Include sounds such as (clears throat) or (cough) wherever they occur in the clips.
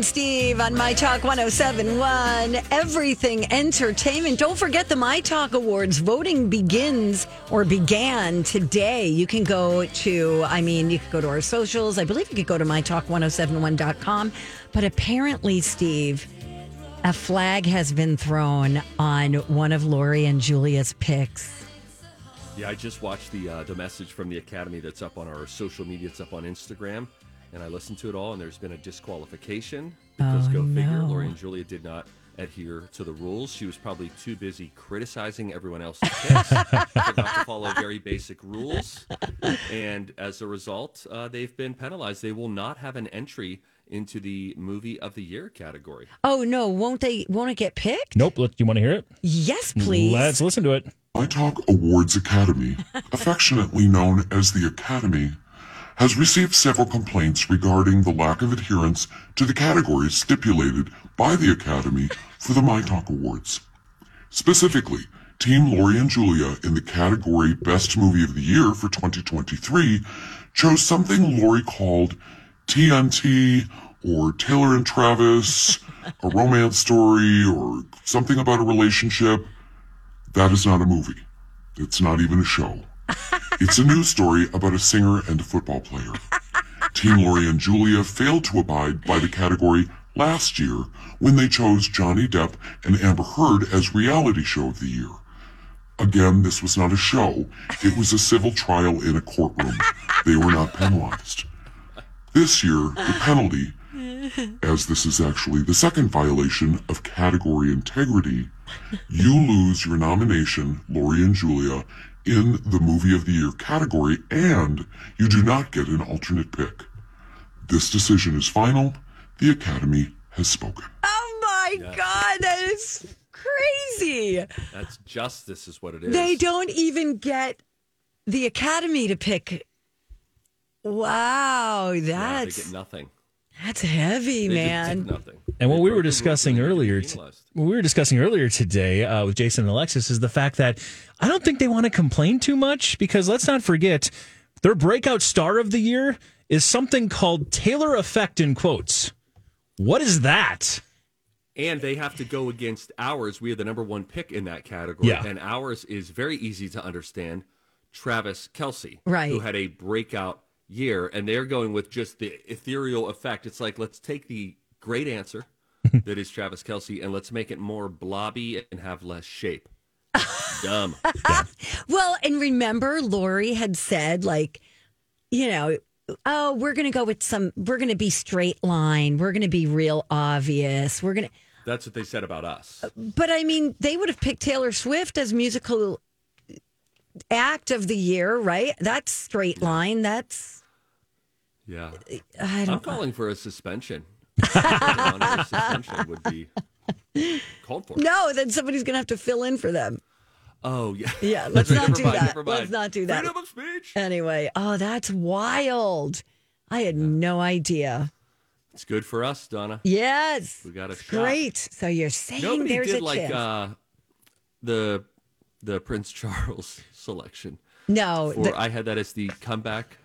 and Steve on My Talk 1071. Everything entertainment. Don't forget the My Talk Awards. Voting begins or began today. You can go to, I mean, you can go to our socials. I believe you could go to mytalk1071.com. But apparently, Steve, a flag has been thrown on one of Lori and Julia's picks. Yeah, I just watched the uh, the message from the academy that's up on our social media. It's up on Instagram, and I listened to it all. And there's been a disqualification because Oh, go figure, no. Lori and Julia did not adhere to the rules. She was probably too busy criticizing everyone else's picks, She forgot to follow very basic rules, and as a result, uh, they've been penalized. They will not have an entry into the movie of the year category. Oh, no. Won't they? Won't it get picked? Nope. Look, you want to hear it? Yes, please. Let's listen to it. I Talk Awards Academy, affectionately known as the Academy, has received several complaints regarding the lack of adherence to the categories stipulated by the Academy for the My Talk Awards. Specifically, Team Lori and Julia in the category Best Movie of the Year for 2023 chose something Lori called TNT or Taylor and Travis, a romance story or something about a relationship. That is not a movie. It's not even a show. It's a news story about a singer and a football player. Team Lori and Julia failed to abide by the category last year when they chose Johnny Depp and Amber Heard as reality show of the year. Again, this was not a show. It was a civil trial in a courtroom. They were not penalized. This year, the penalty, as this is actually the second violation of category integrity, you lose your nomination, Lori and Julia, in the Movie of the Year category, and you do not get an alternate pick. This decision is final. The Academy has spoken. Oh my God, that is crazy. That's justice, is what it is. They don't even get the Academy to pick. Wow, Yeah, they that's get nothing. that's heavy, They man. just did nothing. And what They we were discussing earlier, t- what we were discussing earlier today uh, with Jason and Alexis is the fact that I don't think they want to complain too much because let's not forget their breakout star of the year is something called Taylor Effect in quotes. What is that? And they have to go against ours. We are the number one pick in that category. Yeah. And ours is very easy to understand. Travis Kelce, Right. who had a breakout year, and they're going with just the ethereal effect. It's like let's take the great answer (laughs) that is Travis Kelce, and let's make it more blobby and have less shape. Dumb. (laughs) Well, and remember, Lori had said, like, you know, oh, we're going to go with some, we're going to be straight line. We're going to be real obvious. We're going to, That's what they said about us. Uh, but I mean, they would have picked Taylor Swift as musical act of the year, right? That's straight line. That's, Yeah. I I'm don't calling for a suspension. (laughs) suspension would be called for. No, then somebody's going to have to fill in for them. Oh, yeah. (laughs) Yeah, let's not do mind, that. Let's not do that. Freedom of speech. Anyway, oh, that's wild. I had no idea. It's good for us, Donna. Yes. We got a shot. Great. So you're saying Nobody there's did a like uh, the the Prince (laughs) Charles selection. no, For the- I had that as the comeback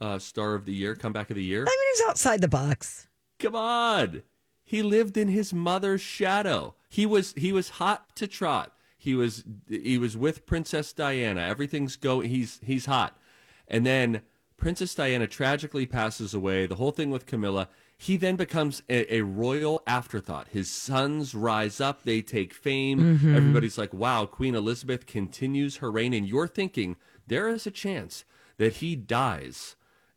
uh, star of the year, comeback of the year. I mean, he's outside the box. Come on, he lived in his mother's shadow. He was he was hot to trot. He was he was with Princess Diana. Everything's go. He's he's hot, and then Princess Diana tragically passes away. The whole thing with Camilla. He then becomes a, a royal afterthought. His sons rise up. They take fame. Mm-hmm. Everybody's like, wow, Queen Elizabeth continues her reign. And you're thinking there is a chance that he dies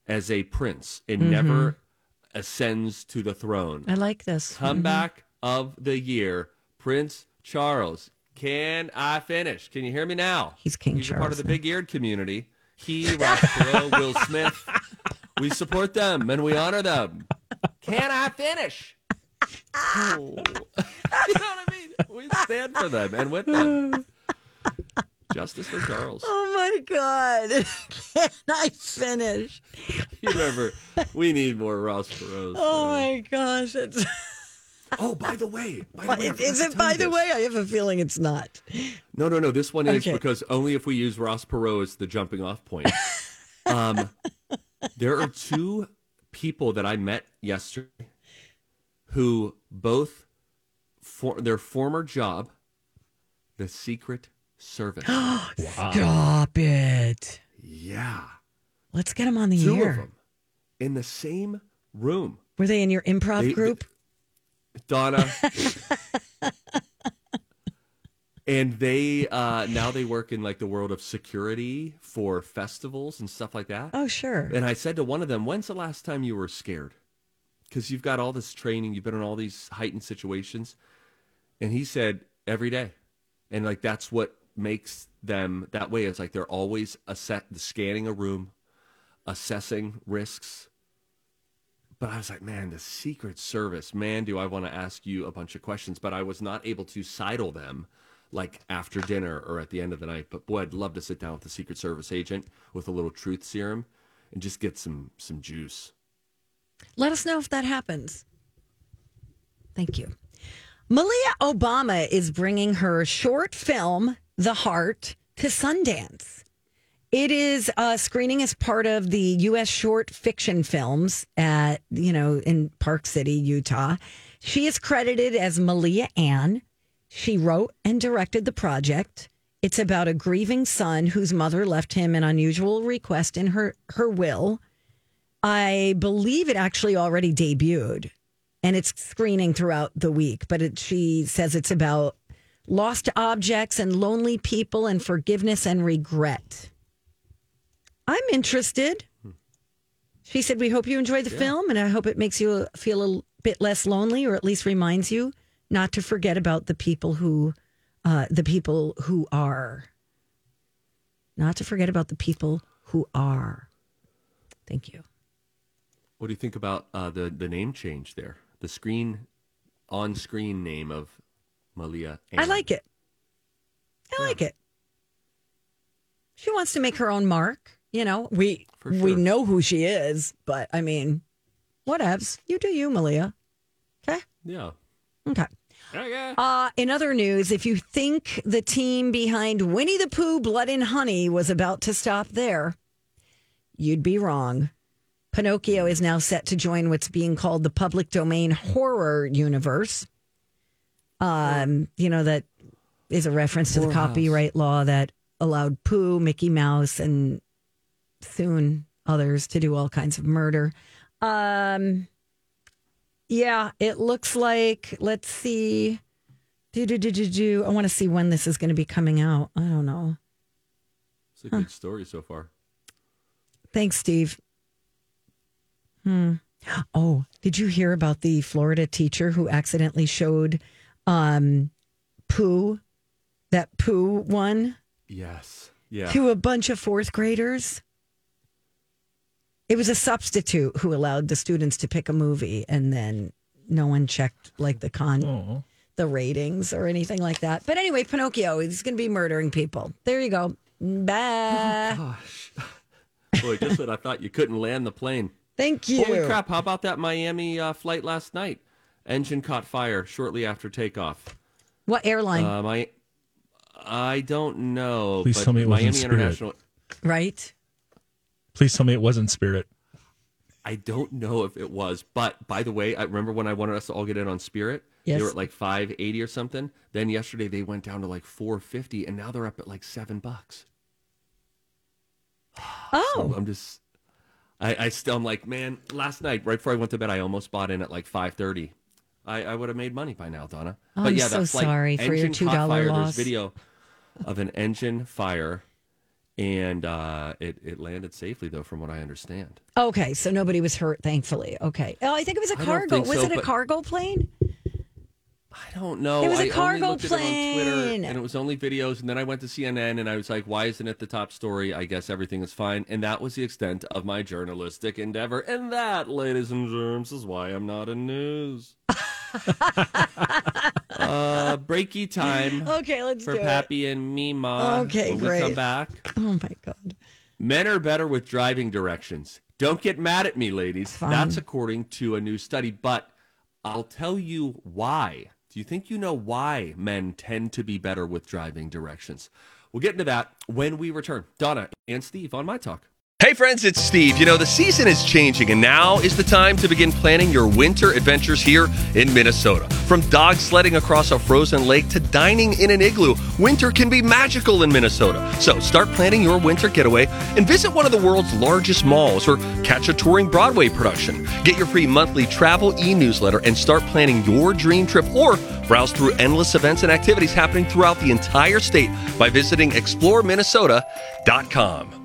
as a prince and mm-hmm. never ascends to the throne. I like this. Comeback mm-hmm. of the year, Prince Charles. Can I finish? Can you hear me now? He's King He's a part of the big eared community. He, Ross Will Smith. We support them and we honor them. Can I finish? Oh. (laughs) you know what I mean? We stand for them and with them. Justice for Charles. Oh my God. (laughs) Can I finish? You remember, we need more Ross Perot. Oh my gosh. It's, (laughs) Oh, by the way, by the way is it, by the this. way? I have a feeling it's not. No, no, no. This one is Okay. because only if we use Ross Perot as the jumping off point. (laughs) um, there are two people that I met yesterday who both for their former job, the Secret Service. (gasps) Stop it. yeah, Let's get them on the two air. of them in the same room. Were they in your improv They- group? Donna. and they uh, now they work in like the world of security for festivals and stuff like that. oh, sure. And I said to one of them, "When's the last time you were scared?" Because you've got all this training, you've been in all these heightened situations, and he said every day, and like that's what makes them that way. It's like they're always assess- scanning a room, assessing risks. But I was like, man, the Secret Service, man, do I want to ask you a bunch of questions? But I was not able to sidle them like after dinner or at the end of the night. But boy, I'd love to sit down with the Secret Service agent with a little truth serum and just get some some juice. Let us know if that happens. Thank you. Malia Obama is bringing her short film, The Heart, to Sundance. It is uh, screening as part of the U.S. short fiction films at, you know, in Park City, Utah. She is credited as Malia Ann. She wrote and directed the project. It's about a grieving son whose mother left him an unusual request in her, her will. I believe it actually already debuted and it's screening throughout the week. But it, she says it's about lost objects and lonely people and forgiveness and regret. I'm interested. She said, We hope you enjoy the film and I hope it makes you feel a bit less lonely or at least reminds you not to forget about the people who, uh, the people who are. Not to forget about the people who are. Thank you. What do you think about uh, the the name change there? The screen on screen name of Malia. I like it. I like it. She wants to make her own mark. You know, we For we know who she is, but I mean, whatevs. You do you, Malia. Okay. Yeah. Okay. Okay. Uh, in other news, if you think the team behind Winnie the Pooh Blood and Honey was about to stop there, you'd be wrong. Pinocchio is now set to join what's being called the public domain horror universe. Um, you know, that is a reference to the copyright law that allowed Pooh, Mickey Mouse, and soon others to do all kinds of murder. Um, yeah, it looks like. Let's see. Do do do do do. I want to see when this is going to be coming out. I don't know. It's a good story so far. Thanks, Steve. Hmm. Oh, did you hear about the Florida teacher who accidentally showed um poo that poo one Yes. Yeah. to a bunch of fourth graders? It was a substitute who allowed the students to pick a movie and then no one checked like the con the ratings or anything like that. But anyway, Pinocchio, is going to be murdering people. There you go. Bye. Gosh. (laughs) Boy, just when I thought you couldn't land the plane. Thank you. Holy crap! How about that Miami uh, flight last night? Engine caught fire shortly after takeoff. What airline? Uh, my, I don't know. Please but tell me it wasn't Miami Spirit. International. right? Please tell me it wasn't Spirit. I don't know if it was, but by the way, I remember when I wanted us to all get in on Spirit. Yes. They were at like five eighty or something. Then yesterday they went down to like four fifty, and now they're up at like seven bucks. Oh, I'm just, I, I still, I'm like, man. Last night, right before I went to bed, I almost bought in at like five thirty. I, I would have made money by now, Donna. Oh, but I'm yeah, so that flight, sorry for your $2 fire. loss. There's video of an engine fire, and uh, it it landed safely though, from what I understand. okay. So nobody was hurt, thankfully. Okay. Oh, I think it was a cargo. Was so, it a cargo plane? I don't know. It was a I cargo only looked it Twitter, plane. and it was only videos. And then I went to CNN, and I was like, "Why isn't it the top story?" I guess everything is fine, and that was the extent of my journalistic endeavor. And that, ladies and germs, is why I'm not in news. (laughs) uh, breaky time (laughs) Okay, let's for do it. Pappy and Mima. Okay, when we great. come back. (laughs) Oh my god. Men are better with driving directions. Don't get mad at me, ladies. Fine. That's according to a new study, but I'll tell you why. Do you think you know why men tend to be better with driving directions? We'll get into that when we return. Donna and Steve on My Talk. Hey friends, it's Steve. You know, the season is changing, and now is the time to begin planning your winter adventures here in Minnesota. From dog sledding across a frozen lake to dining in an igloo, winter can be magical in Minnesota. So start planning your winter getaway and visit one of the world's largest malls or catch a touring Broadway production. Get your free monthly travel e newsletter and start planning your dream trip or browse through endless events and activities happening throughout the entire state by visiting exploreminnesota.com.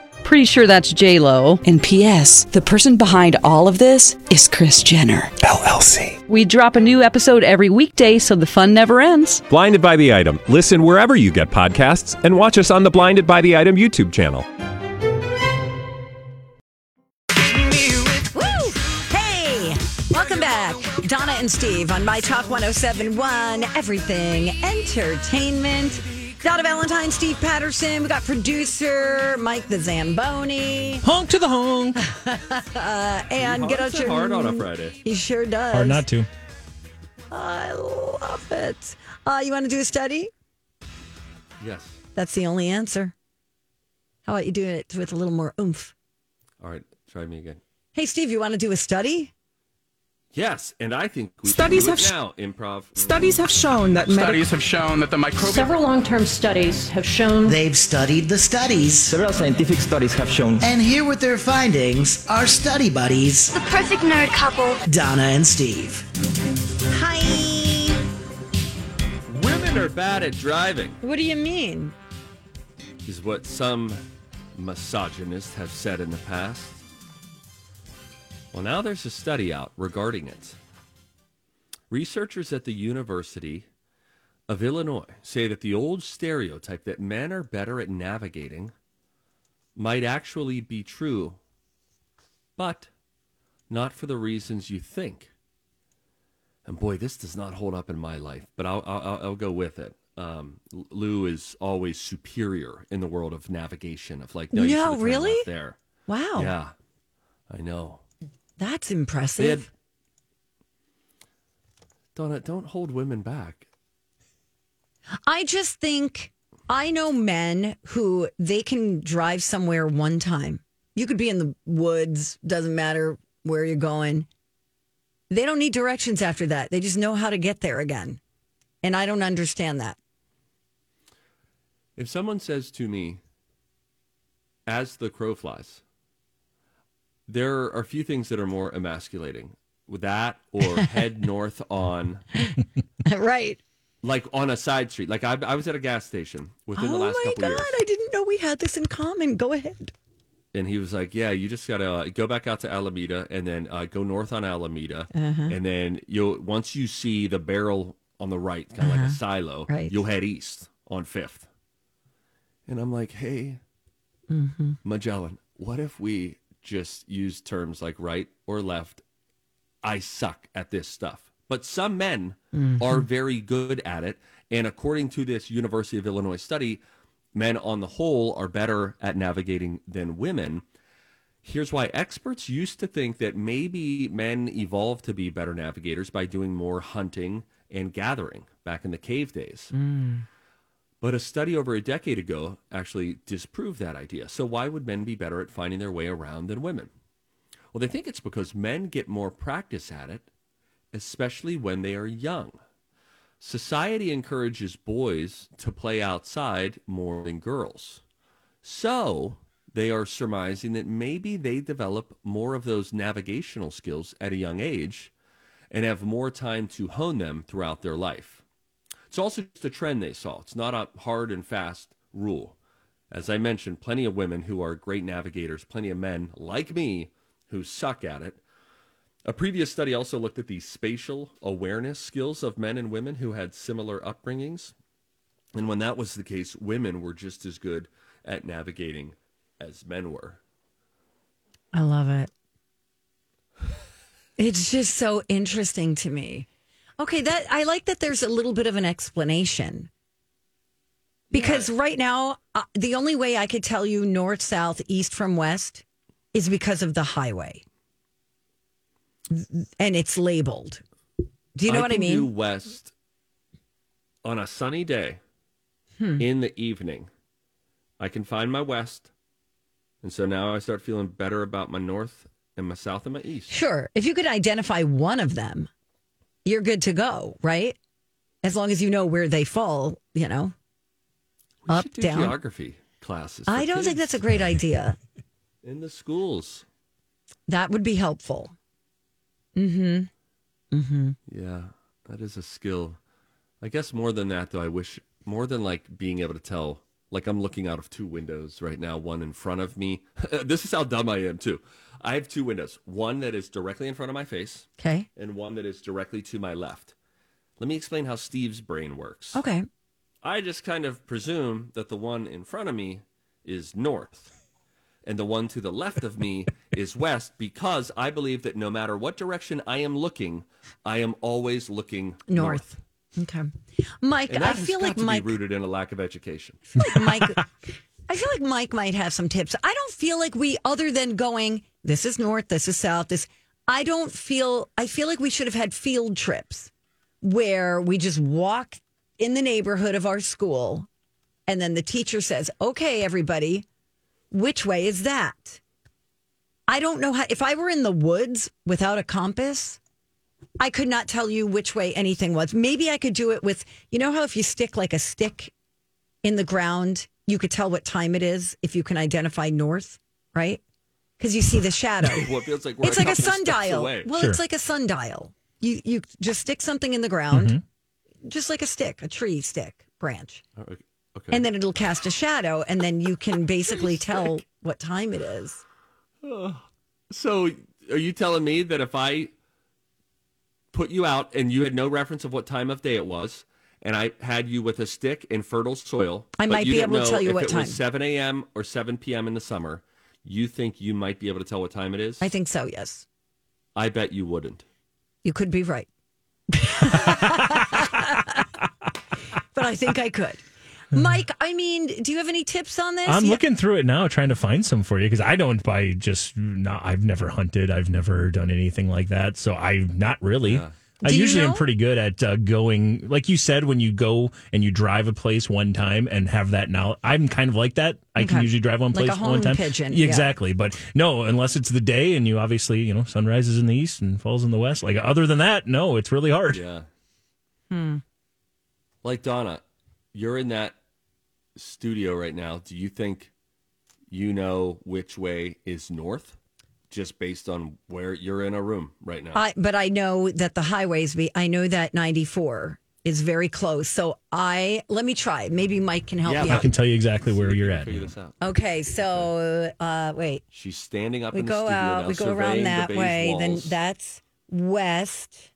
Pretty sure that's J Lo. And P.S. The person behind all of this is Kris Jenner LLC. We drop a new episode every weekday, so the fun never ends. Blinded by the item. Listen wherever you get podcasts, and watch us on the Blinded by the Item YouTube channel. Woo! Hey! Welcome back. Donna and Steve on My Talk 1071, Everything Entertainment. Donna Valentine, Steve Patterson. We got producer Mike the Zamboni. Honk to the honk. (laughs) Uh, and get out It's your. hard on a Friday. He sure does. Hard not to. I love it. Uh, you want to do a study? Yes. That's the only answer. How about you do it with a little more oomph? All right, try me again. Hey, Steve, you want to do a study? Yes, and I think we Studies should do have sh- now. Improv. Studies have shown that medical Studies have shown that the microbial Several long term studies have shown They've studied the studies. Several scientific studies have shown. And here with their findings are study buddies, The perfect nerd couple. Donna and Steve. Hi. Women are bad at driving, What do you mean? is what some misogynists have said in the past. Well, now there's a study out regarding it. Researchers at the University of Illinois say that the old stereotype that men are better at navigating might actually be true, but not for the reasons you think. And boy, this does not hold up in my life, but I'll, I'll, I'll go with it. Um, Lou is always superior in the world of navigation. Of like, no, No, really? there. Wow. Yeah, I know. That's They had, impressive. Donna, don't hold women back. I just think I know men who they can drive somewhere one time. You could be in the woods, doesn't matter where you're going. They don't need directions after that. They just know how to get there again. And I don't understand that. If someone says to me, as the crow flies, there are a few things that are more emasculating with that or (laughs) head north on, (laughs) right. like on a side street. Like I, I was at a gas station within oh the last. Oh couple God. years. I didn't know we had this in common. Go ahead. and he was like, "Yeah, you just gotta uh, go back out to Alameda, and then uh, go north on Alameda, Uh-huh. and then you'll once you see the barrel on the right, kind of like a silo, Uh-huh. Right. you'll head east on Fifth. And I'm like, "Hey, Mm-hmm. Magellan, what if we just use terms like right or left? I suck at this stuff, but some men Mm-hmm. are very good at it, and according to this University of Illinois study." Men on the whole are better at navigating than women. Here's why experts used to think that maybe men evolved to be better navigators by doing more hunting and gathering back in the cave days. But a study over a decade ago actually disproved that idea. So, why would men be better at finding their way around than women? Well, they think it's because men get more practice at it, especially when they are young. Society encourages boys to play outside more than girls. So they are surmising that maybe they develop more of those navigational skills at a young age and have more time to hone them throughout their life. It's also just a trend they saw. It's not a hard and fast rule. As I mentioned, plenty of women who are great navigators, plenty of men like me who suck at it. A previous study also looked at the spatial awareness skills of men and women who had similar upbringings. And when that was the case, women were just as good at navigating as men were. I love it. It's just so interesting to me. Okay, that I like that there's a little bit of an explanation. Because right now, uh, the only way I could tell you north, south, east from west is because of the highway. And it's labeled. Do you know what I mean? Do west on a sunny day Hmm. in the evening. I can find my west, and so now I start feeling better about my north and my south and my east. Sure. If you could identify one of them, you're good to go, right? As long as you know where they fall, you know, We up, do down. geography classes. I don't think that's a great idea. (laughs) in the schools. That would be helpful. Mm hmm. Mm hmm. Yeah, that is a skill. I guess more than that, though, I wish more than like being able to tell. Like I'm looking out of two windows right now, one in front of me. (laughs) this is how dumb I am too. I have two windows, one that is directly in front of my face, Okay. and one that is directly to my left. Let me explain how Steve's brain works. Okay. I just kind of presume that the one in front of me is north and the one to the left of me (laughs) is west because I believe that no matter what direction I am looking, I am always looking north. North. Okay. Mike, I feel like Mike be rooted in a lack of education. Mike (laughs) I feel like Mike might have some tips. I don't feel like we other than going this is north, this is south, this I don't feel I feel like we should have had field trips where we just walk in the neighborhood of our school and then the teacher says, "Okay, everybody, which way is that?" I don't know how if I were in the woods without a compass, I could not tell you which way anything was. Maybe I could do it with, you know how if you stick like a stick in the ground, you could tell what time it is if you can identify north, right? Because you see the shadow. (laughs) well, it feels like we're it's like a couple sundial. Well, Sure. it's like a sundial. You you just stick something in the ground, Mm-hmm. just like a stick, a tree stick branch, Oh, okay. okay. and then it'll cast a shadow, and then you can basically tell what time it is. So, are you telling me that if I put you out and you had no reference of what time of day it was, and I had you with a stick in fertile soil, I might be able to tell you if what it time. was 7 a.m. or 7 p.m. in the summer, you think you might be able to tell what time it is? I think so. Yes, I bet you wouldn't. you could be right, (laughs) but I think I could. Mike, I mean, do you have any tips on this? I'm You- looking through it now, trying to find some for you because I don't buy just. Not, I've never hunted. I've never done anything like that, so I not really. I Do you usually am pretty good at uh, going, like you said, when you go and you drive a place one time and have that now. I'm kind of like that. I can usually drive one Like a place home one time. pigeon, Yeah, yeah. Exactly, but no, unless it's the day and you obviously, you know, sun rises in the east and falls in the west. Like other than that, no, it's really hard. Yeah. Hmm. Like Donna, you're in that studio right now. Do you think you know which way is north? Just based on where you're in a room right now. I, but I know that the highways be. I know that 94 is very close. So I let me try. Maybe Mike can help Yeah, me I out. can tell you exactly where you're at. Figure this out. Okay, so uh, wait. She's standing up We in the go studio out. now, We go around surveying the that beige way. Then that's west.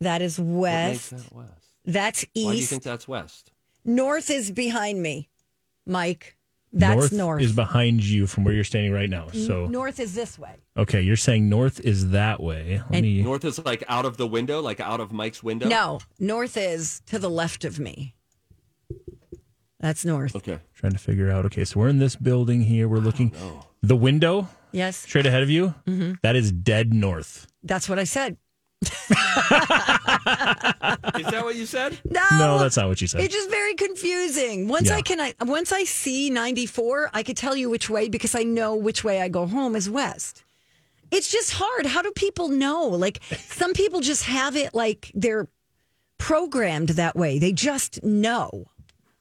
That is What makes west. that west? That's east. Why do you think that's west? north is behind me, Mike. That's north. is behind you from where you're standing right now. So north is this way. okay, you're saying north is that way. Let And- me. North is like out of the window, like out of Mike's window. No, north is to the left of me. That's north. Okay. Trying to figure out. Okay, so we're in this building here. We're looking. The window Yes, straight ahead of you. Mhm. that is dead north. that's what I said. (laughs) Is that what you said? No, No, that's not what you said. It's just very confusing. Once Yeah. I can, I, once I see ninety four, I could tell you which way because I know which way I go home is west. It's just hard. How do people know? Like some people just have it like they're programmed that way. They just know.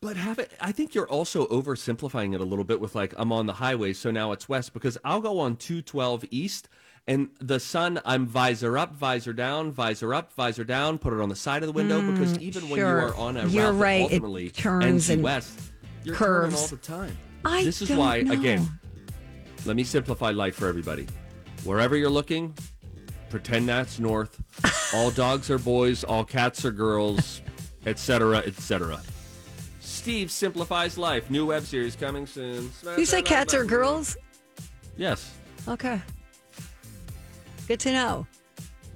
But have it. I think you're also oversimplifying it a little bit with like I'm on the highway, so now it's west because I'll go on 212 east, and the sun. I'm visor up, visor down, visor up, visor down. Put it on the side of the window because even when you Mm, are on a You're route right. that It ultimately turns and- west, You're curves. all the time. I this is why know. again. Let me simplify life for everybody. Wherever you're looking, pretend that's north. (laughs) all dogs are boys, all cats are girls, etc., etc. Steve simplifies life. New web series coming soon. You say cats are girls? Yes. Okay. Good to know.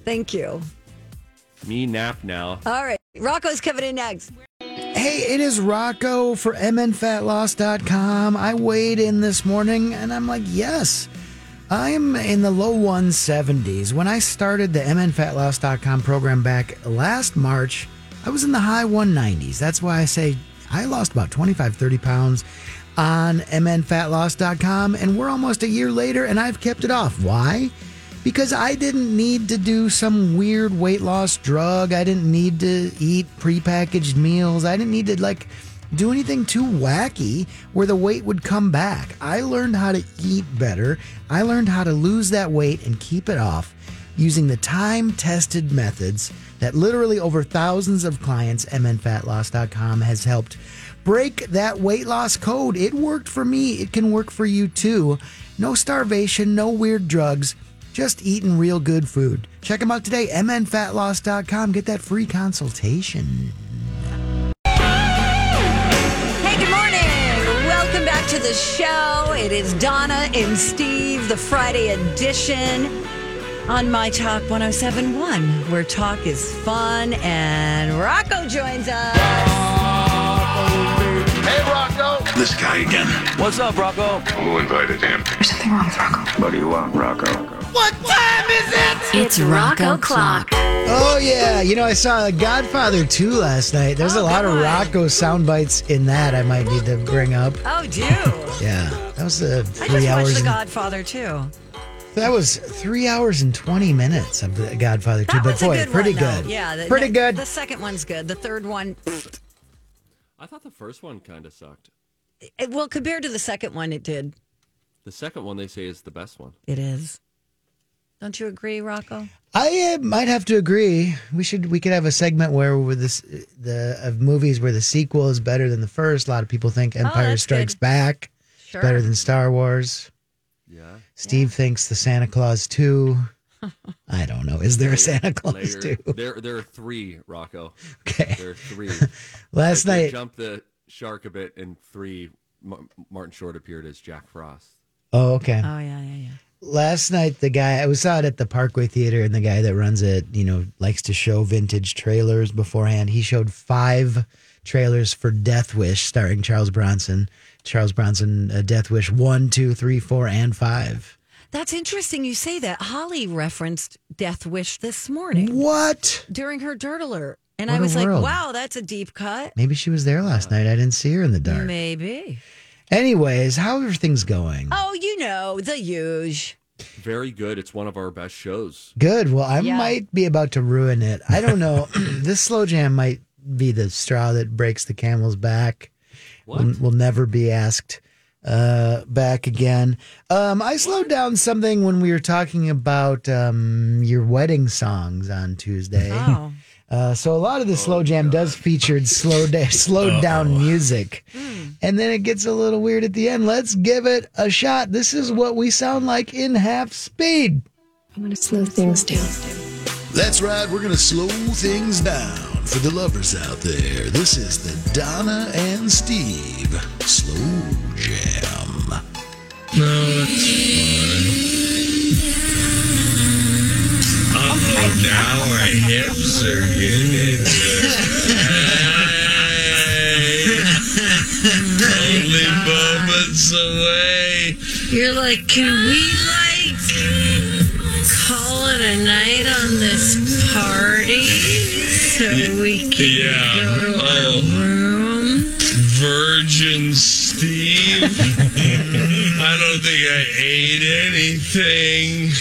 Thank you. Me nap now. All right. Rocco's coming in next. Hey, it is Rocco for mnfatloss.com. I weighed in this morning and I'm like, yes, I'm in the low 170s. When I started the mnfatloss.com program back last March, I was in the high 190s. That's why I say I lost about 25, 30 pounds on mnfatloss.com, and we're almost a year later and I've kept it off. Why? Because I didn't need to do some weird weight loss drug. I didn't need to eat prepackaged meals. I didn't need to like do anything too wacky where the weight would come back. I learned how to eat better. I learned how to lose that weight and keep it off using the time tested methods that literally over thousands of clients mnfatloss.com has helped break that weight loss code. It worked for me. It can work for you too. No starvation, no weird drugs just eating real good food. Check them out today, mnfatloss.com. Get that free consultation. Hey, good morning. Welcome back to the show. It is Donna and Steve, the Friday edition on My Talk 1071, where talk is fun and Rocco joins us. Hey, Rocco. This guy again. What's up, Rocco? Who invited him? There's something wrong with Rocco. What do you want, Rocco? What time is it? It's Rocco Clock. Oh, yeah. You know, I saw Godfather 2 last night. There's Oh, a lot of Rocco sound bites in that I might need to bring up. Oh, do. Yeah. That was uh, I just hours. watched The Godfather 2. that was three hours and 20 minutes of the Godfather 2. That but was boy, a good pretty one, though. good. Yeah, the, pretty the- good. The second one's good. The third one, I thought the first one kind of sucked. it- well, compared to the second one, it did. The second one they say is the best one. It is. Don't you agree, Rocco? I uh, might have to agree. We should we could have a segment where with this the of movies where the sequel is better than the first. A lot of people think Empire Oh, Strikes good. Back Sure. better than Star Wars. Yeah. Steve thinks the Santa Claus 2. (laughs) I don't know. Is there a Santa Claus Layer- 2? There, there are three, Rocco. Okay. There are three. (laughs) Last They- they night- jumped the shark a bit, and three. Martin Short appeared as Jack Frost. Oh, okay. Oh yeah, yeah, yeah. Last night, the guy I was saw it at the Parkway Theater, and the guy that runs it, you know, likes to show vintage trailers beforehand. He showed five trailers for Death Wish, starring Charles Bronson. Charles Bronson, uh, Death Wish one, two, three, four, and five. That's interesting. You say that. Holly referenced Death Wish this morning. What? During her dirt alert, and What I was like, "Wow, that's a deep cut." Maybe she was there last night. I didn't see her in the dark. Maybe. Anyways, how are things going? Oh, you know the huge. Very good. It's one of our best shows. Good. Well, I Yeah. might be about to ruin it. I don't know. (laughs) (clears throat) this slow jam might be the straw that breaks the camel's back. We'll, we'll never be asked uh, back again. Um, I slowed down something when we were talking about um, your wedding songs on Tuesday. Oh. Uh, so a lot of the slow jam does feature slow (laughs) da- slowed down music, and then it gets a little weird at the end. Let's give it a shot. This is what we sound like in half speed. I'm going to slow things down. That's right, we're going to slow things down for the lovers out there. This is the Donna and Steve Slow Jam. No, now our hips are getting Only moments away. You're like, can we like call it a night on this party so we can Yeah. go to Oh. our room? Virgin Steve. (laughs) I don't think I ate anything.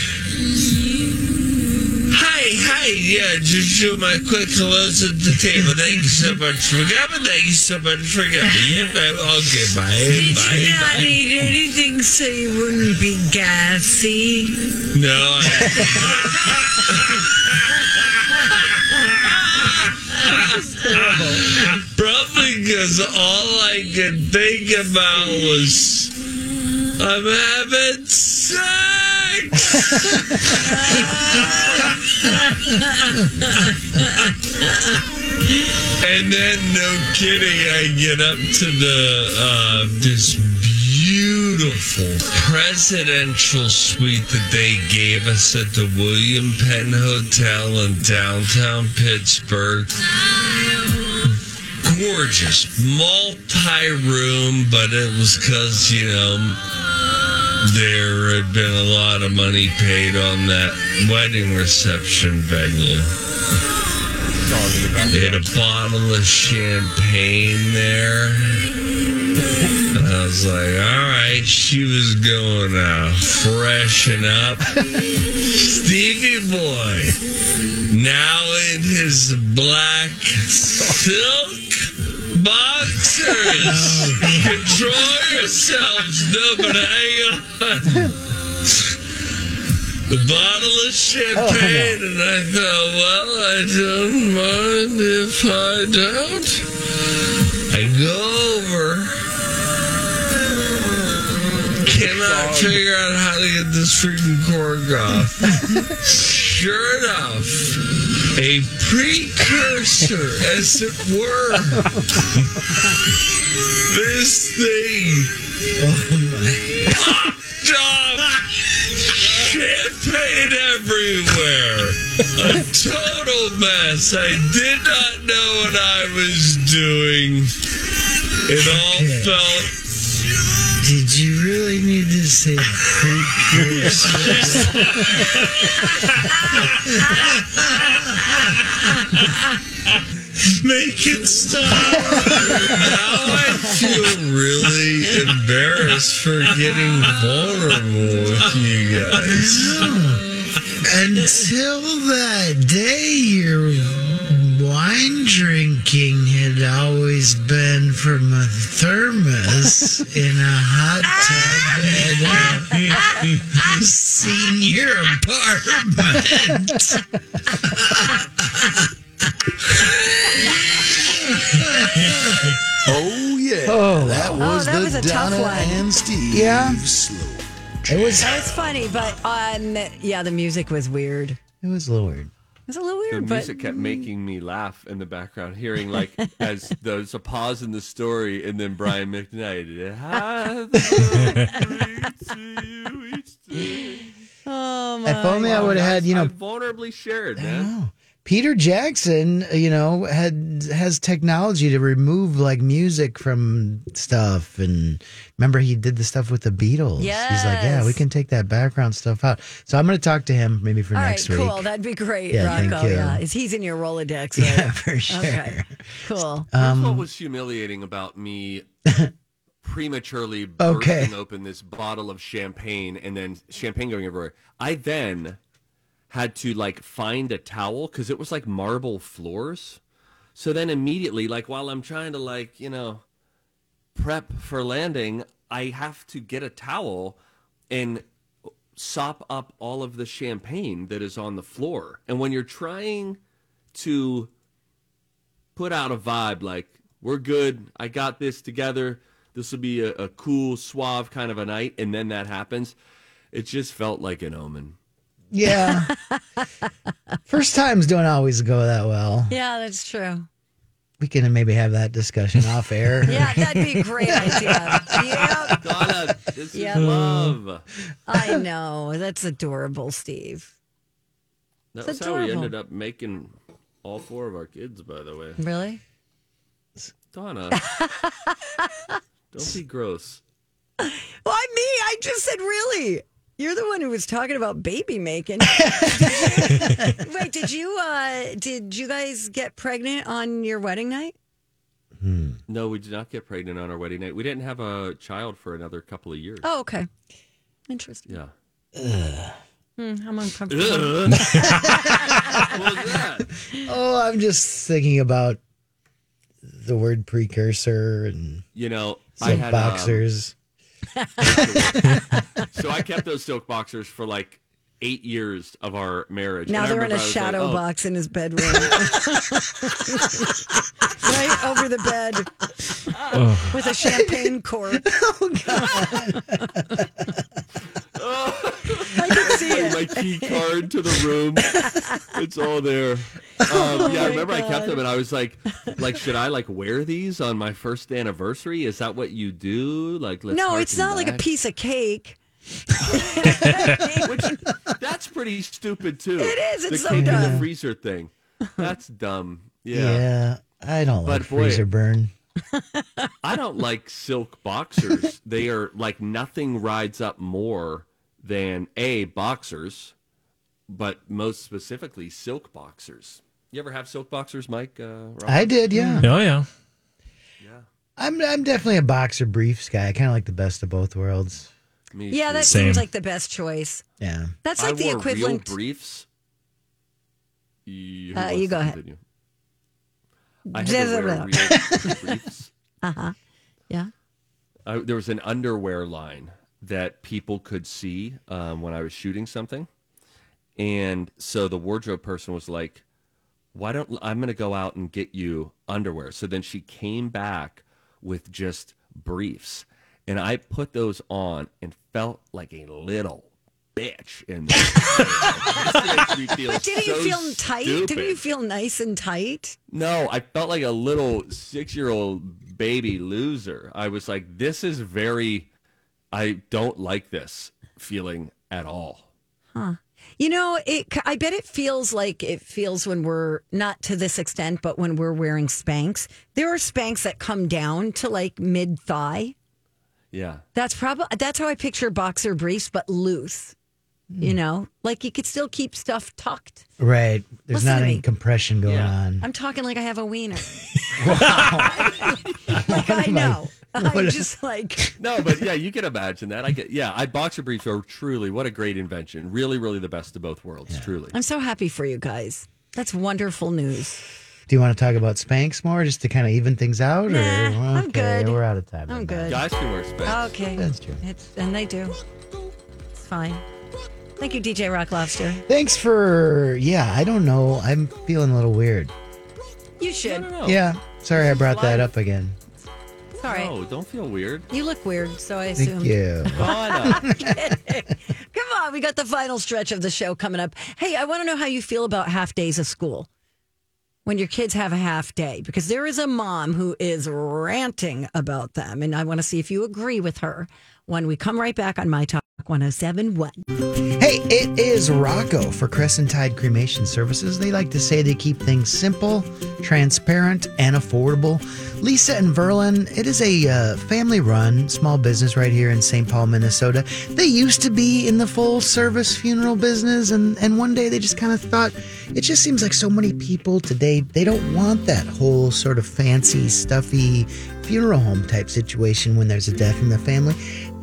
Hi, yeah, just do my quick hellos at the table. Thank you so much for coming. Thank you so much for coming. Yeah, bye. okay, bye. Did bye, you not bye. eat anything so you wouldn't be gassy? No, I, (laughs) probably because all I could think about was I'm having sex. and then, no kidding, I get up to the uh, this beautiful presidential suite that they gave us at the William Penn Hotel in downtown Pittsburgh gorgeous multi-room but it was because you know there had been a lot of money paid on that wedding reception venue. They had a bottle of champagne there. And I was like, all right, she was going uh, to freshen up. Stevie Boy, now in his black silk boxers. Control yourselves. No, but hang on. The bottle of champagne, and I thought, well, I don't mind if I don't. I go over. Cannot figure out how to get this freaking cork off. (laughs) sure enough, a precursor, as it were. this thing Oh my. popped off. Champagne everywhere. A total mess. I did not know what I was doing. It all felt Did you really need to say (laughs) Make it stop. now I feel really embarrassed for getting vulnerable with you guys. Until that day, your wine drinking had always been from a thermos in a hot tub at a senior apartment. Oh yeah, Oh, that was Oh, that the was a tough one. and Steve Yeah. slow. It was. That was funny, but um, yeah, the music was weird. It It was a little weird. Was a little The weird, but music kept mm-hmm. making me laugh in the background, hearing like as there's a pause in the story, and then Brian McKnight. "Have a great day." oh my! If only I would have had, you know, I vulnerably shared, man. Peter Jackson, you know, had has technology to remove like music from stuff, and remember he did the stuff with the Beatles. he's like, yeah, we can take that background stuff out. So I'm going to talk to him maybe for All right, next week. cool. That'd be great, Yeah, thank Rocco. you. Yeah, Is- he's in your Rolodex. (laughs) Right? Yeah, for sure. Okay, cool. Here's Um, what was humiliating about me (laughs) prematurely Okay. bursting open this bottle of champagne and then champagne going everywhere. I then had to like find a towel because it was like marble floors. So then immediately, like while I'm trying to like, you know, prep for landing, I have to get a towel and sop up all of the champagne that is on the floor. And when you're trying to put out a vibe like we're good i got this together this will be a, a cool suave kind of a night and then that happens it just felt like an omen Yeah. (laughs) First times don't always go that well. Yeah, that's true. We can maybe have that discussion (laughs) off air. Yeah, that'd be a great idea. Yep. (laughs) Donna, this Yep. is love I know. That's adorable, Steve. That's It's was how we ended up making all four of our kids by the way Really? donna don't be gross Why me? I just said really. You're the one who was talking about baby making. (laughs) Wait, did you uh did you guys get pregnant on your wedding night? no we did not get pregnant on our wedding night we didn't have a child for another couple of years Oh, okay. Interesting. yeah Hmm, I'm uncomfortable. (laughs) What was that Oh, I'm just thinking about the word precursor and you know I silk had um, boxers. (laughs) so I kept those silk boxers for like eight years of our marriage. Now And they're in a remember I was like, shadow oh, box in his bedroom. (laughs) right over the bed with a champagne cork. (laughs) Oh, God. I can see it. my key card to the room. It's all there. Um, Oh yeah, I my remember I kept them, and I was like, like, should I like wear these on my first anniversary? Is that what you do? Like, let's no, it's harken not like a piece of cake. Which, That's pretty stupid too. It is, it's the so cake in dumb. the freezer thing. That's dumb. Yeah. Yeah, I don't like But boy- freezer burn. I don't like silk boxers. they are like nothing rides up more than a boxers, but most specifically silk boxers. You ever have silk boxers, Mike? Uh, I did, yeah. Oh yeah. Yeah. I'm I'm definitely a boxer briefs guy. I kind of like the best of both worlds. Me Yeah, too. that Same. seems like the best choice. Yeah. That's I like the wore equivalent. Real briefs. You, Uh, you go ahead. I had to wear real briefs. (laughs) Uh huh. Yeah. I, there was an underwear line that people could see um, when I was shooting something, and so the wardrobe person was like, "Why don't I'm going to go out and get you underwear?" So then she came back with just briefs, and I put those on and felt like a little bitch in there. This makes me feel But didn't you so feel tight? Didn't you feel nice and tight? No, I felt like a little six year old baby loser. I was like, this is very, I don't like this feeling at all. Huh. You know, it. I bet it feels like it feels when we're not to this extent, but when we're wearing Spanx. There are Spanx that come down to like mid thigh. Yeah. That's probably that's how I picture boxer briefs, but loose. You hmm. know, like you could still keep stuff tucked. Right. There's Listen not any me. compression going on. I'm talking like I have a wiener. (laughs) (laughs) like I know. (laughs) I'm just like No, but yeah, you can imagine that. I get, yeah, I boxer briefs are truly, what a great invention. Really, really the best of both worlds, truly. I'm so happy for you guys. That's wonderful news. Do you want to talk about Spanx more just to kind of even things out? Nah, or I'm good. We're out of time. I'm good. Guys can wear Spanx. Okay. That's true. It's, and they do. It's fine. Thank you, DJ Rock Lobster. Thanks for yeah. I don't know. I'm feeling a little weird. You should. Yeah. Sorry, I brought that up again. It's all right. No, don't feel weird. You look weird, so I assume. Thank you. (laughs) Come on, we got the final stretch of the show coming up. Hey, I want to know how you feel about half days of school when your kids have a half day, because there is a mom who is ranting about them, and I want to see if you agree with her when we come right back on My Talk 1071. Hey, it is Rocco for Crescent Tide Cremation Services. They like to say they keep things simple, transparent, and affordable. Lisa and Verlin, it is a uh, family run small business right here in St. Paul, Minnesota. They used to be in the full service funeral business, and, and one day they just kind of thought it just seems like so many people today, they don't want that whole sort of fancy, stuffy funeral home type situation when there's a death in the family.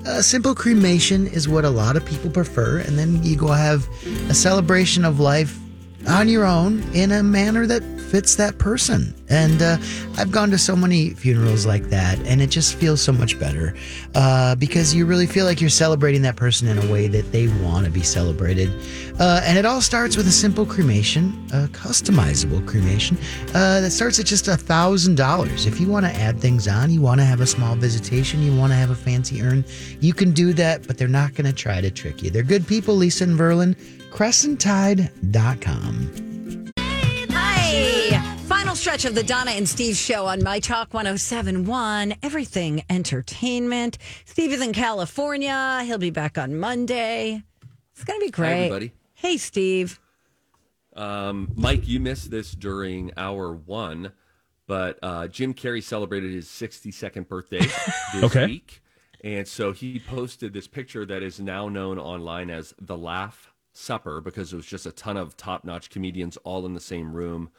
A simple cremation is what a lot of people prefer, and then you go have a celebration of life on your own in a manner that fits that person. And uh, I've gone to so many funerals like that, and it just feels so much better uh, because you really feel like you're celebrating that person in a way that they want to be celebrated. Uh, and it all starts with a simple cremation, a customizable cremation uh, that starts at just a thousand dollars. If you want to add things on, you want to have a small visitation, you want to have a fancy urn, you can do that, but they're not going to try to trick you. They're good people, Lisa and Verlin. CrescentTide.com. Hi. Final stretch of the Donna and Steve show on My Talk 1071, Everything Entertainment. Steve is in California. He'll be back on Monday. It's going to be great. everybody. Hey, Steve. Um, Mike, you missed this during hour one, but uh, Jim Carrey celebrated his 62nd birthday (laughs) this Okay. week. And so he posted this picture that is now known online as the Laugh Supper because it was just a ton of top notch comedians all in the same room,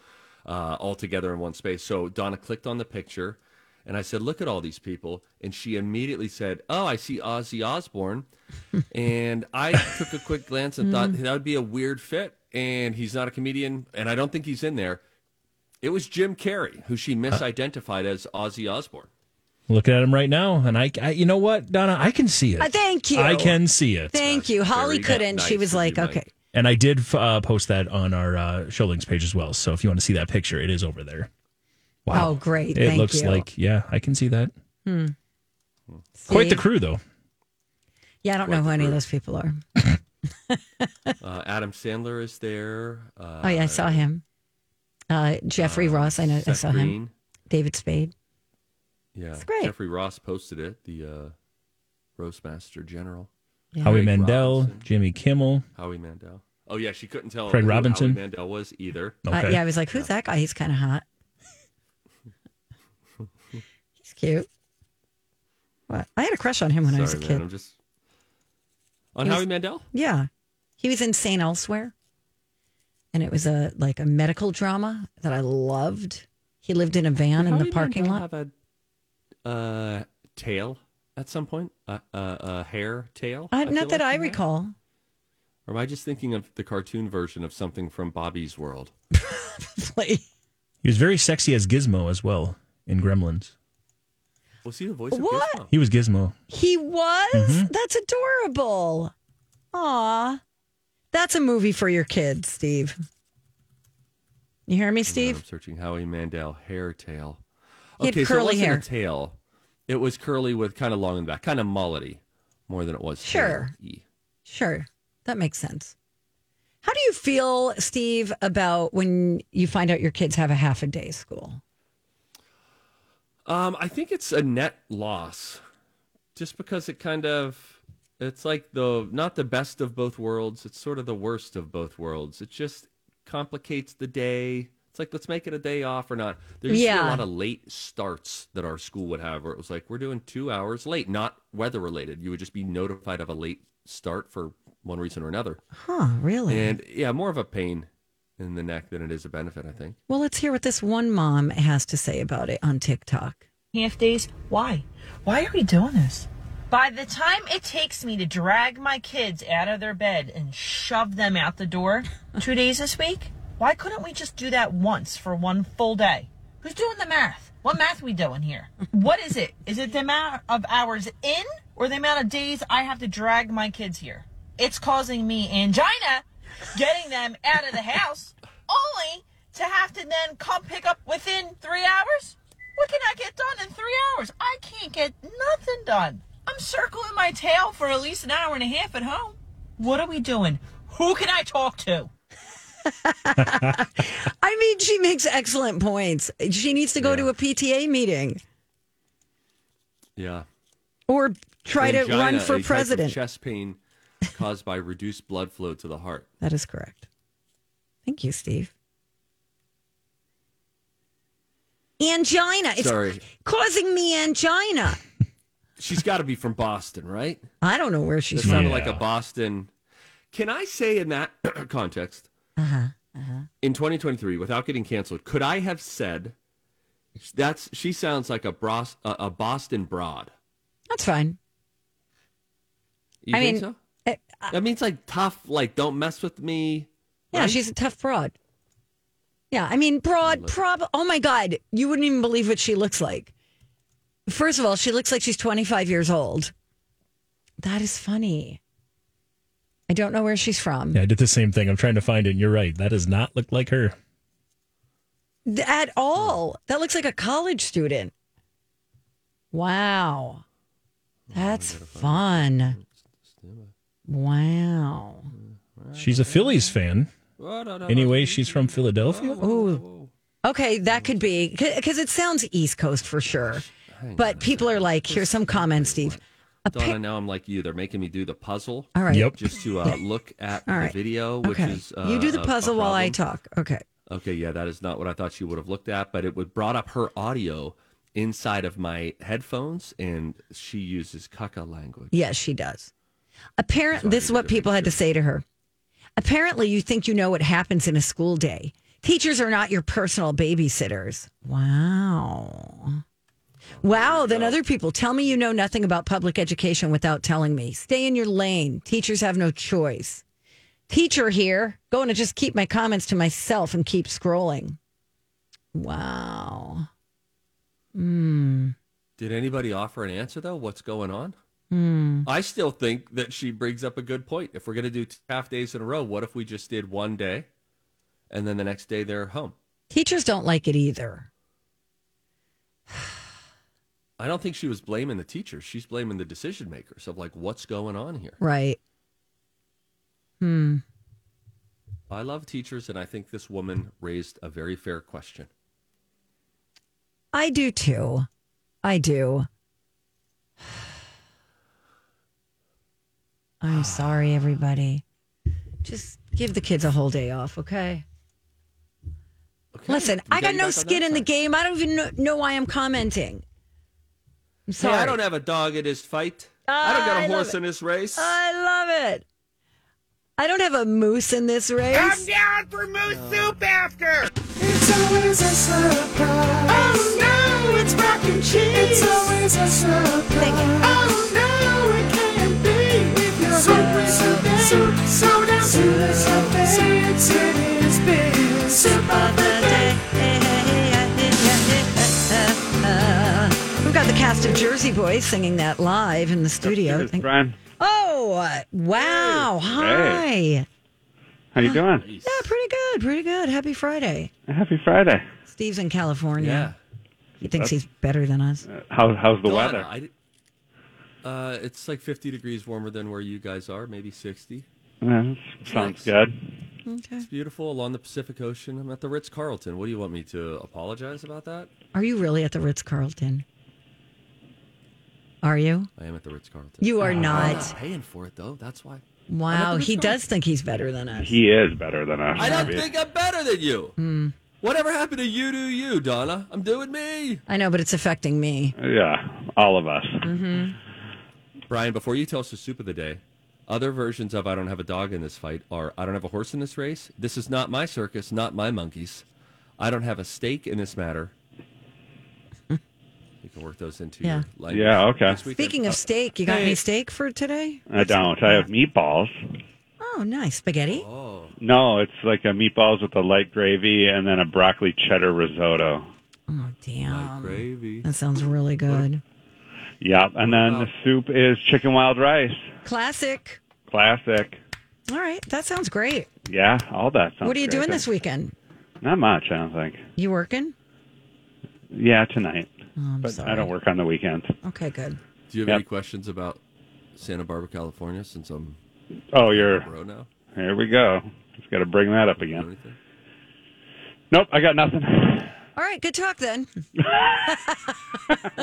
uh, all together in one space. So Donna clicked on the picture and I said, Look at all these people. And she immediately said, Oh, I see Ozzy Osbourne. (laughs) and I took a quick glance and thought that would be a weird fit. And he's not a comedian, and I don't think he's in there. It was Jim Carrey, who she misidentified as Ozzy Osbourne. Looking at him right now, and I, I, you know what, Donna, I can see it. Uh, thank you. I can see it. Thank you. Holly very couldn't. she was of like, you, okay. And I did uh, post that on our uh, show links page as well. So if you want to see that picture, it is over there. Wow. Oh, great. It Thank looks you. like, yeah, I can see that. Hmm. Quite the See? crew, though. Yeah, I don't know who any of those people are. (laughs) Uh, Adam Sandler is there. Uh, oh yeah, I saw him. Uh, Jeffrey Ross, I know, I Seth saw him. Green. David Spade. Yeah, It's great. Jeffrey Ross posted it. The uh, Roastmaster General. Yeah. Howie Craig Mandel, Robinson. Jimmy Kimmel. Howie Mandel. Oh yeah, she couldn't tell Craig who Robinson. Howie Mandel was either. Uh, yeah, I was like, who's that guy? He's kind of hot. (laughs) He's cute. What? I had a crush on him when I was a Sorry, kid. I'm just on He was- Howie Mandel. Yeah, he was in St. Elsewhere, and it was a like a medical drama that I loved. He lived in a van in Howie the parking Mandel lot. Have a uh, tail at some point, a uh, uh, uh, hair tail. Uh, not that like I he had? recall. Or am I just thinking of the cartoon version of something from Bobby's World? (laughs) He was very sexy as Gizmo as well in Gremlins. Was he the voice of What? Gizmo? He was Gizmo. He was. Mhm. That's adorable. Aw, that's a movie for your kids, Steve. You hear me, Steve? I'm Steve? searching Howie Mandel hair tail. He had Okay, so it curly wasn't hair. tail. It was curly with kind of long in the back, kind of mullety, more than it was. Sure. Sure, that makes sense. How do you feel, Steve, about when you find out your kids have a half a day school? Um, I think it's a net loss, just because it kind of it's like the not the best of both worlds. It's sort of the worst of both worlds. It just complicates the day. It's like let's make it a day off or not. There used to be Yeah. a lot of late starts that our school would have, where it was like we're doing two hours late, not weather related. You would just be notified of a late start for one reason or another. Huh, really? And yeah, more of a pain in the neck than it is a benefit. I think. Well, let's hear what this one mom has to say about it on TikTok. half days. Why? Why are we doing this? By the time it takes me to drag my kids out of their bed and shove them out the door (laughs) two days this week, why couldn't we just do that once for one full day? Who's doing the math? What math we doing here? (laughs) What is it? Is it the amount of hours in or the amount of days I have to drag my kids here? It's causing me angina getting them out of the house only to have to then come pick up within three hours? What can I get done in three hours? I can't get nothing done. I'm circling my tail for at least an hour and a half at home. What are we doing? Who can I talk to? (laughs) I mean, she makes excellent points. She needs to go to a PTA meeting Yeah. or try to Angina, run a for type of president. chest pain caused by reduced blood flow to the heart. That is correct. Thank you, Steve. Angina. It's Sorry. causing me angina. (laughs) She's got to be from Boston, right? I don't know where she's That from. sounded like a Boston. Can I say in that (clears throat) context, Uh-huh. in 2023, without getting canceled, could I have said that's she sounds like a Bros, a, a Boston broad? That's fine. You I think mean, so? eh, that means like tough, like don't mess with me. Yeah, right? she's a tough broad. Yeah, I mean, broad, prob. Oh my God, you wouldn't even believe what she looks like. First of all, she looks like she's 25 years old. That is funny. I don't know where she's from Yeah, I did the same thing. I'm trying to find it. And you're right. That does not look like her. At all. That looks like a college student. Wow. That's fun. Wow. She's a Phillies fan. Anyway, she's from Philadelphia. Ooh. Okay, that could be because it sounds East Coast for sure. But people are like, here's some comments, Steve. Donna, now I'm like you. They're making me do the puzzle. All right. Yep. Just to uh, (laughs) look at All the right. video, which Okay. is uh, you do the a- a puzzle while I talk. Okay. Okay, yeah, that is not what I thought she would have looked at, but it would brought up her audio inside of my headphones, and she uses caca language. Yes, she does. Apparently, this is what people had to say to her. Apparently, you think you know what happens in a school day. Teachers are not your personal babysitters. Wow. Wow. Then other people tell me you know nothing about public education without telling me. Stay in your lane. Teachers have no choice. Teacher here, going to just keep my comments to myself and keep scrolling. Wow. Hmm. Did anybody offer an answer though? What's going on? Hmm. I still think that she brings up a good point. If we're going to do two half days in a row, what if we just did one day and then the next day they're home? Teachers don't like it either. (sighs) I don't think she was blaming the teachers. She's blaming the decision makers of like, what's going on here? Right. Hmm. I love teachers, and I think this woman raised a very fair question. I do too. I do. (sighs) I'm sorry, everybody. Just give the kids a whole day off, okay? Listen, we I got got no skin in the game. I don't even know, know why I'm commenting. I'm Hey. I don't have a dog in this fight. I don't got I a love horse it. in this race. I love it. I don't have a moose in this race. I'm down for moose soup after. It's always a surprise. Oh no, it's mac and cheese. It's always a surprise. Oh no, it can't be if you're hungry today. Soup, so down to the Sunday. It's it is big. Soup of the day. Cast of Jersey Boys singing that live in the studio. It's Brian. Oh, uh, wow. Hi. Hey. How you doing? Yeah, pretty good. Pretty good. Happy Friday. Happy Friday. Steve's in California. Yeah. He thinks he's better than us. How, how's the Donna, weather? I uh, it's like 50 degrees warmer than where you guys are, maybe 60. Yeah, sounds Nice. good. Okay. It's beautiful along the Pacific Ocean. I'm at the Ritz Carlton. What do you want me to apologize about that? Are you really at the Ritz Carlton? Are you? I am at the Ritz Carlton. You are I'm not. not paying for it though. That's why. Wow, he does think he's better than us. He is better than us. I don't maybe. think I'm better than you. Hmm. Whatever happened to you do you, Donna? I'm doing me. I know, but it's affecting me. Yeah, all of us. Mm-hmm. Brian, before you tell us the soup of the day, other versions of I don't have a dog in this fight are I don't have a horse in this race. This is not my circus, not my monkeys. I don't have a stake in this matter. You can work those into Yeah. your language. Yeah, okay. Speaking of uh, steak, you got Hey. any steak for today? I don't. I have meatballs. Oh, nice. Spaghetti? Oh, No, it's like a meatballs with a light gravy and then a broccoli cheddar risotto. Oh, damn. gravy. That sounds really good. Yep. And then the soup is chicken wild rice. Classic. Classic. All right. That sounds great. Yeah, all that sounds what are you great. doing this weekend? Not much, I don't think. You working? Yeah, tonight. Oh, I'm but sorry. I don't work on the weekends. Okay, good. Do you have Yep. any questions about Santa Barbara, California? Since I'm Oh, you're. bro now. Here we go. Just got to bring that up again. Nope, I got nothing. (laughs) All right. Good talk then. (laughs)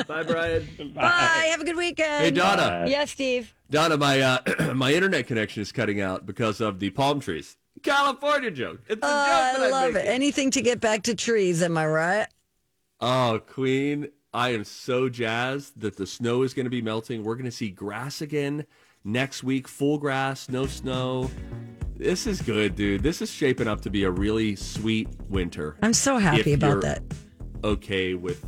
Bye, Brian. Bye. Have a good weekend. Hey, Donna. Yes, Steve. Donna, my uh, (clears throat) my internet connection is cutting out because of the palm trees. California joke. It's a Uh, joke that I I'm love it. Anything to get back to trees. Am I right? Oh, Queen, I am so jazzed that the snow is going to be melting. We're going to see grass again next week. Full grass, no snow. This is good, dude. This is shaping up to be a really sweet winter. I'm so happy if about you're that. Okay with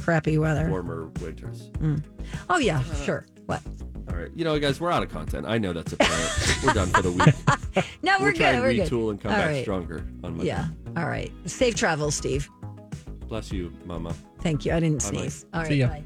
Crappy weather. warmer winters. Mm. Oh yeah, sure. What? All right, you know, guys, we're out of content. I know that's a apparent. we're done for the week. (laughs) No, we're, we'll try good. We're good. retool and come All back right. stronger on Monday. Yeah. All right. Safe travels, Steve. Bless you, Mama. Thank you. I didn't Bye-bye. sneeze. All right. See ya. Bye.